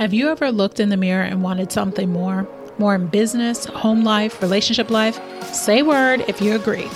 Have you ever looked in the mirror and wanted something more? More in business, home life, relationship life? Say word if you agree.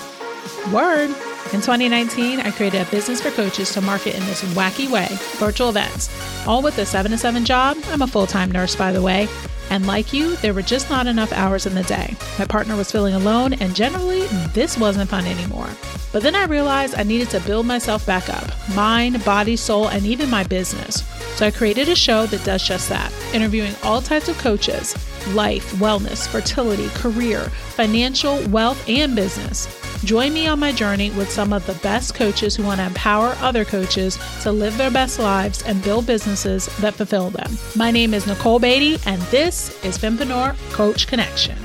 Word. In 2019, I created a business for coaches to market in this wacky way virtual events, all with a 7 to 7 job. I'm a full time nurse, by the way. And like you, there were just not enough hours in the day. My partner was feeling alone, and generally, this wasn't fun anymore. But then I realized I needed to build myself back up mind, body, soul, and even my business. So I created a show that does just that, interviewing all types of coaches life, wellness, fertility, career, financial, wealth, and business. Join me on my journey with some of the best coaches who want to empower other coaches to live their best lives and build businesses that fulfill them. My name is Nicole Beatty, and this is Fempreneur Coach Connection.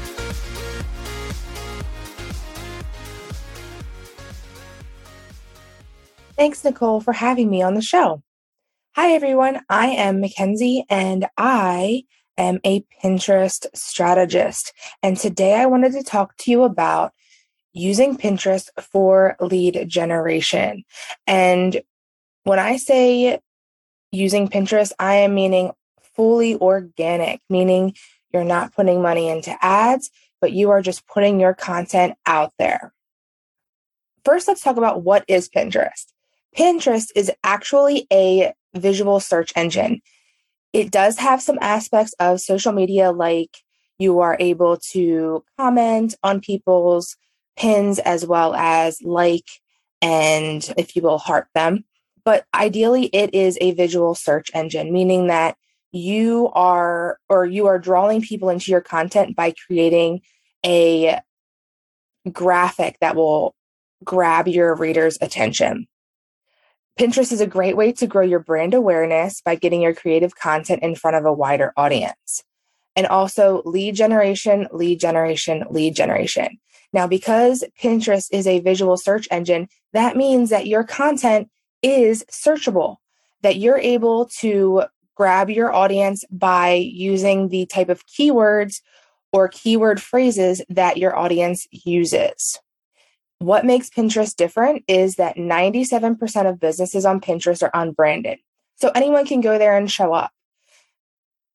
Thanks, Nicole, for having me on the show. Hi, everyone. I am Mackenzie, and I am a Pinterest strategist. And today I wanted to talk to you about using Pinterest for lead generation. And when I say using Pinterest, I am meaning fully organic, meaning you're not putting money into ads, but you are just putting your content out there. First, let's talk about what is Pinterest. Pinterest is actually a visual search engine. It does have some aspects of social media, like you are able to comment on people's pins as well as like and, if you will, heart them. But ideally, it is a visual search engine, meaning that you are or you are drawing people into your content by creating a graphic that will grab your reader's attention. Pinterest is a great way to grow your brand awareness by getting your creative content in front of a wider audience. And also lead generation, lead generation, lead generation. Now, because Pinterest is a visual search engine, that means that your content is searchable, that you're able to grab your audience by using the type of keywords or keyword phrases that your audience uses. What makes Pinterest different is that 97% of businesses on Pinterest are unbranded. So anyone can go there and show up.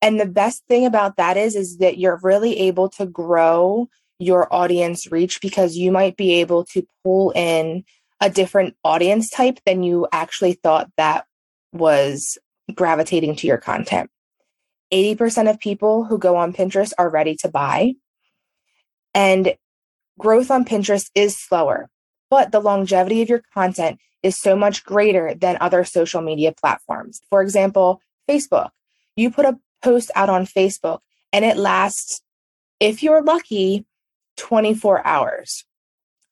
And the best thing about that is is that you're really able to grow your audience reach because you might be able to pull in a different audience type than you actually thought that was gravitating to your content. 80% of people who go on Pinterest are ready to buy. And growth on Pinterest is slower, but the longevity of your content is so much greater than other social media platforms. For example, Facebook. You put a post out on Facebook and it lasts, if you're lucky, 24 hours.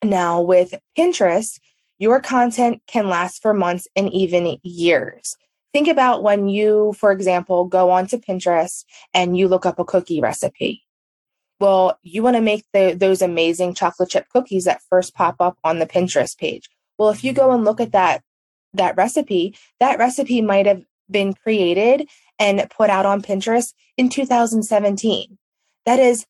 Now, with Pinterest, your content can last for months and even years. Think about when you, for example, go onto Pinterest and you look up a cookie recipe. Well, you want to make the, those amazing chocolate chip cookies that first pop up on the Pinterest page. Well, if you go and look at that that recipe, that recipe might have been created and put out on Pinterest in 2017. That is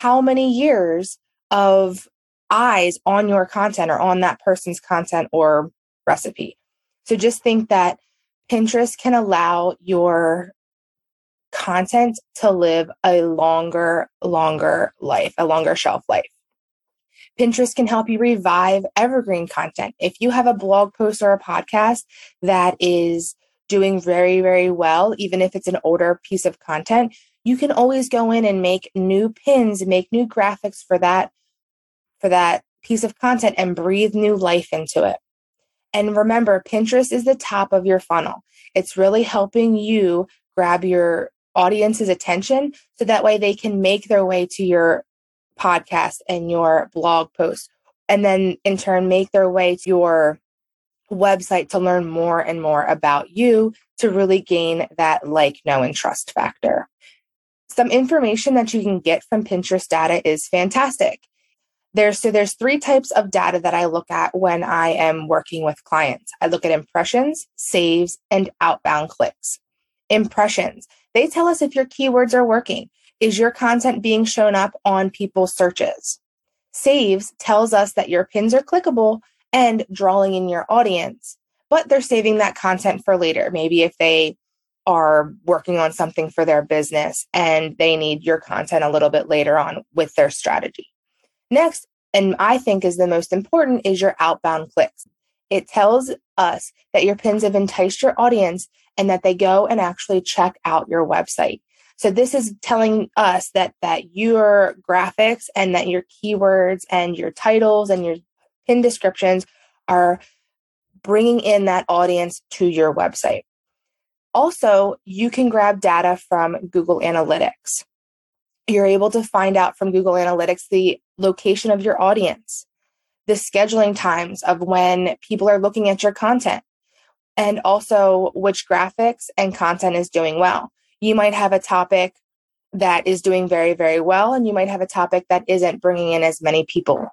how many years of eyes on your content or on that person's content or recipe. So just think that Pinterest can allow your content to live a longer, longer life, a longer shelf life. Pinterest can help you revive evergreen content. If you have a blog post or a podcast that is doing very, very well, even if it's an older piece of content, you can always go in and make new pins, make new graphics for that for that piece of content and breathe new life into it. And remember, Pinterest is the top of your funnel. It's really helping you grab your audience's attention so that way they can make their way to your podcast and your blog post and then in turn make their way to your website to learn more and more about you to really gain that like, know, and trust factor. Some information that you can get from Pinterest data is fantastic. There's so there's three types of data that I look at when I am working with clients. I look at impressions, saves, and outbound clicks. Impressions. They tell us if your keywords are working. Is your content being shown up on people's searches? Saves tells us that your pins are clickable and drawing in your audience, but they're saving that content for later. Maybe if they are working on something for their business and they need your content a little bit later on with their strategy. Next, and I think is the most important, is your outbound clicks. It tells us that your pins have enticed your audience and that they go and actually check out your website. So this is telling us that that your graphics and that your keywords and your titles and your pin descriptions are bringing in that audience to your website. Also, you can grab data from Google Analytics. You're able to find out from Google Analytics the location of your audience, the scheduling times of when people are looking at your content, and also which graphics and content is doing well. You might have a topic that is doing very, very well, and you might have a topic that isn't bringing in as many people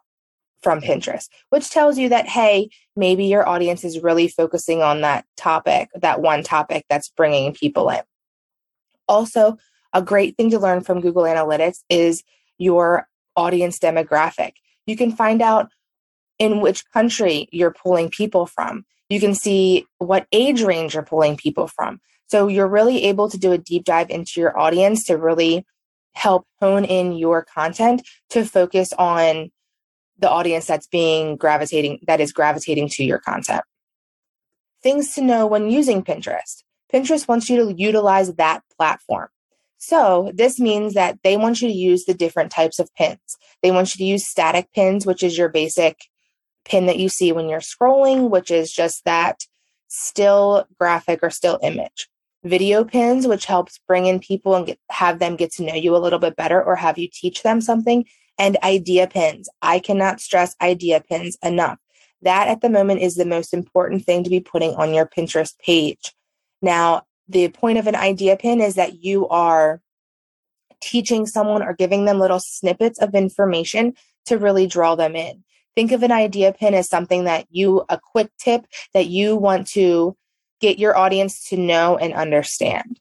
from Pinterest, which tells you that, hey, maybe your audience is really focusing on that topic, that one topic that's bringing people in. Also, a great thing to learn from Google Analytics is your audience demographic. You can find out in which country you're pulling people from. You can see what age range you're pulling people from. So you're really able to do a deep dive into your audience to really help hone in your content to focus on the audience that's being gravitating that is gravitating to your content. Things to know when using Pinterest. Pinterest wants you to utilize that platform. So this means that they want you to use the different types of pins. They want you to use static pins, which is your basic pin that you see when you're scrolling, which is just that still graphic or still image. Video pins, which helps bring in people and get, have them get to know you a little bit better or have you teach them something and idea pins. I cannot stress idea pins enough. That at the moment is the most important thing to be putting on your Pinterest page. Now, the point of an idea pin is that you are teaching someone or giving them little snippets of information to really draw them in. Think of an idea pin as something that you, a quick tip that you want to get your audience to know and understand.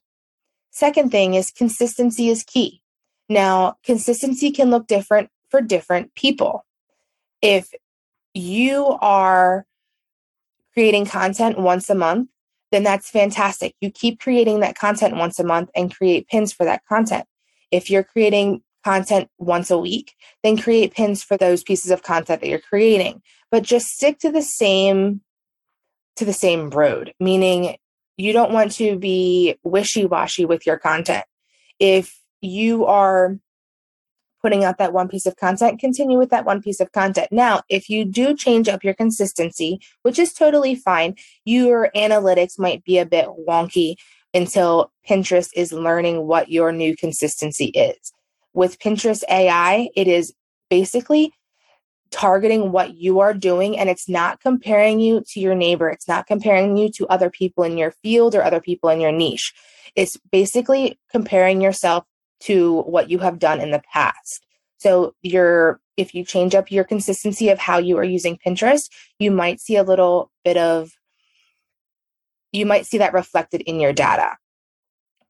Second thing is consistency is key. Now, consistency can look different for different people. If you are creating content once a month, then that's fantastic. You keep creating that content once a month and create pins for that content. If you're creating content once a week, then create pins for those pieces of content that you're creating. But just stick to the same to the same road, meaning you don't want to be wishy-washy with your content. If you are putting out that one piece of content, continue with that one piece of content. Now, if you do change up your consistency, which is totally fine, your analytics might be a bit wonky until Pinterest is learning what your new consistency is. With Pinterest AI, it is basically targeting what you are doing and it's not comparing you to your neighbor. It's not comparing you to other people in your field or other people in your niche. It's basically comparing yourself to what you have done in the past. So your if you change up your consistency of how you are using Pinterest, you might see a little bit of you might see that reflected in your data.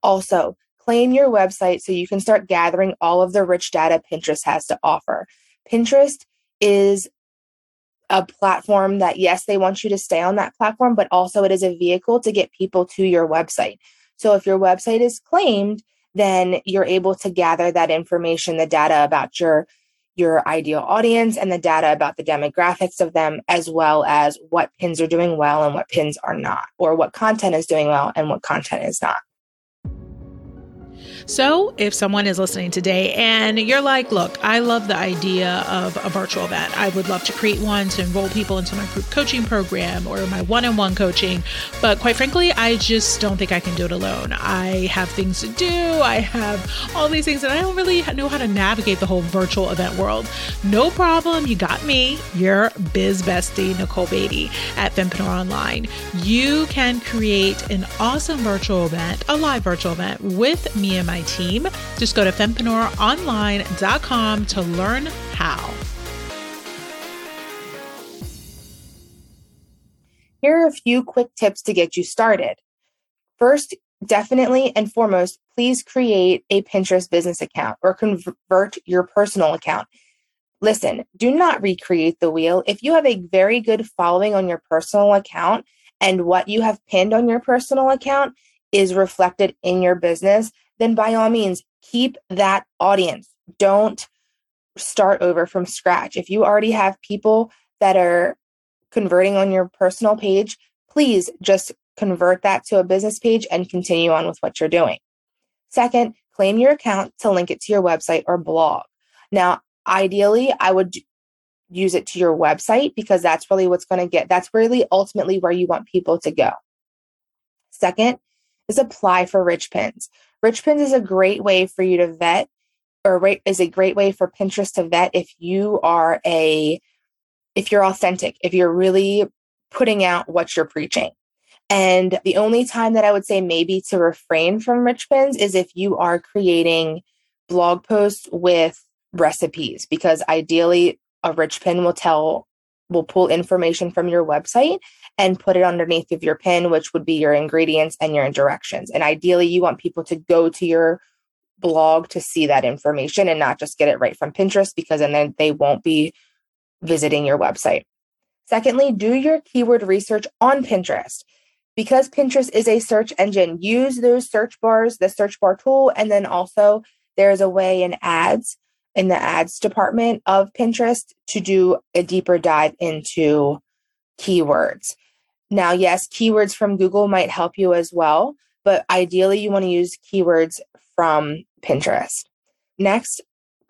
Also, claim your website so you can start gathering all of the rich data Pinterest has to offer. Pinterest is a platform that yes, they want you to stay on that platform, but also it is a vehicle to get people to your website. So if your website is claimed, then you're able to gather that information, the data about your your ideal audience and the data about the demographics of them, as well as what pins are doing well and what pins are not, or what content is doing well and what content is not. So, if someone is listening today and you're like, look, I love the idea of a virtual event, I would love to create one to enroll people into my group coaching program or my one on one coaching. But quite frankly, I just don't think I can do it alone. I have things to do, I have all these things, and I don't really know how to navigate the whole virtual event world. No problem. You got me, your biz bestie, Nicole Beatty at Fempreneur Online. You can create an awesome virtual event, a live virtual event with me and my my team. Just go to fempreneuronline.com to learn how. Here are a few quick tips to get you started. First, definitely and foremost, please create a Pinterest business account or convert your personal account. Listen, do not recreate the wheel. If you have a very good following on your personal account and what you have pinned on your personal account is reflected in your business, then by all means, keep that audience. Don't start over from scratch. If you already have people that are converting on your personal page, please just convert that to a business page and continue on with what you're doing. Second, claim your account to link it to your website or blog. Now, ideally, I would use it to your website because that's really what's going to get, that's really ultimately where you want people to go. Second is apply for rich pins. Rich pins is a great way for you to vet or is a great way for Pinterest to vet if you are a if you're authentic, if you're really putting out what you're preaching. And the only time that I would say maybe to refrain from rich pins is if you are creating blog posts with recipes, because ideally a rich pin will tell, will pull information from your website and put it underneath of your pin, which would be your ingredients and your directions. And ideally, you want people to go to your blog to see that information and not just get it right from Pinterest because then they won't be visiting your website. Secondly, do your keyword research on Pinterest. Because Pinterest is a search engine, use those search bars, the search bar tool, and then also there's a way in ads in the ads department of Pinterest to do a deeper dive into keywords. Now, yes, keywords from Google might help you as well, but ideally you want to use keywords from Pinterest. Next,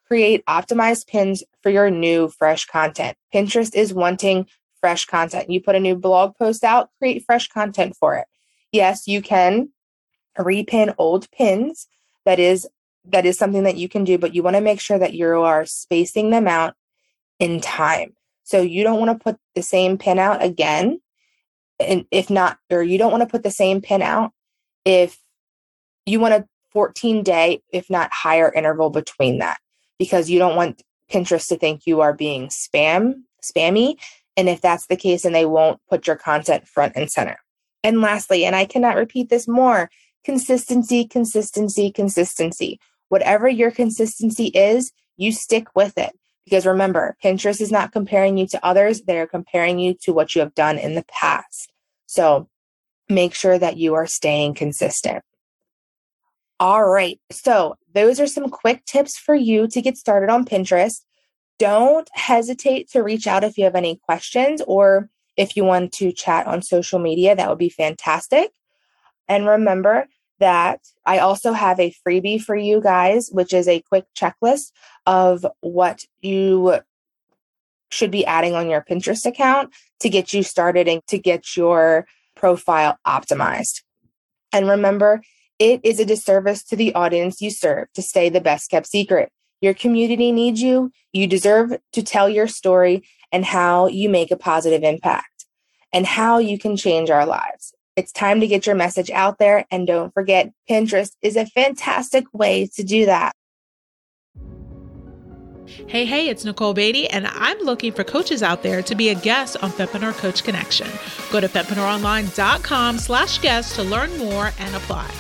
create optimized pins for your new fresh content. Pinterest is wanting fresh content. You put a new blog post out, create fresh content for it. Yes, you can repin old pins. That is that is something that you can do, but you want to make sure that you are spacing them out in time. So you don't want to put the same pin out again. And if not, or you don't want to put the same pin out if you want a 14 day, if not higher interval between that, because you don't want Pinterest to think you are being spam, spammy. And if that's the case, then they won't put your content front and center. And lastly, and I cannot repeat this more consistency, consistency, consistency. Whatever your consistency is, you stick with it. Because remember, Pinterest is not comparing you to others, they're comparing you to what you have done in the past. So make sure that you are staying consistent. All right. So, those are some quick tips for you to get started on Pinterest. Don't hesitate to reach out if you have any questions or if you want to chat on social media. That would be fantastic. And remember that I also have a freebie for you guys, which is a quick checklist of what you should be adding on your Pinterest account to get you started and to get your profile optimized. And remember, it is a disservice to the audience you serve to stay the best kept secret. Your community needs you. You deserve to tell your story and how you make a positive impact and how you can change our lives. It's time to get your message out there. And don't forget, Pinterest is a fantastic way to do that. Hey, hey, it's Nicole Beatty, and I'm looking for coaches out there to be a guest on Fempreneur Coach Connection. Go to fempreneuronline.com slash guest to learn more and apply.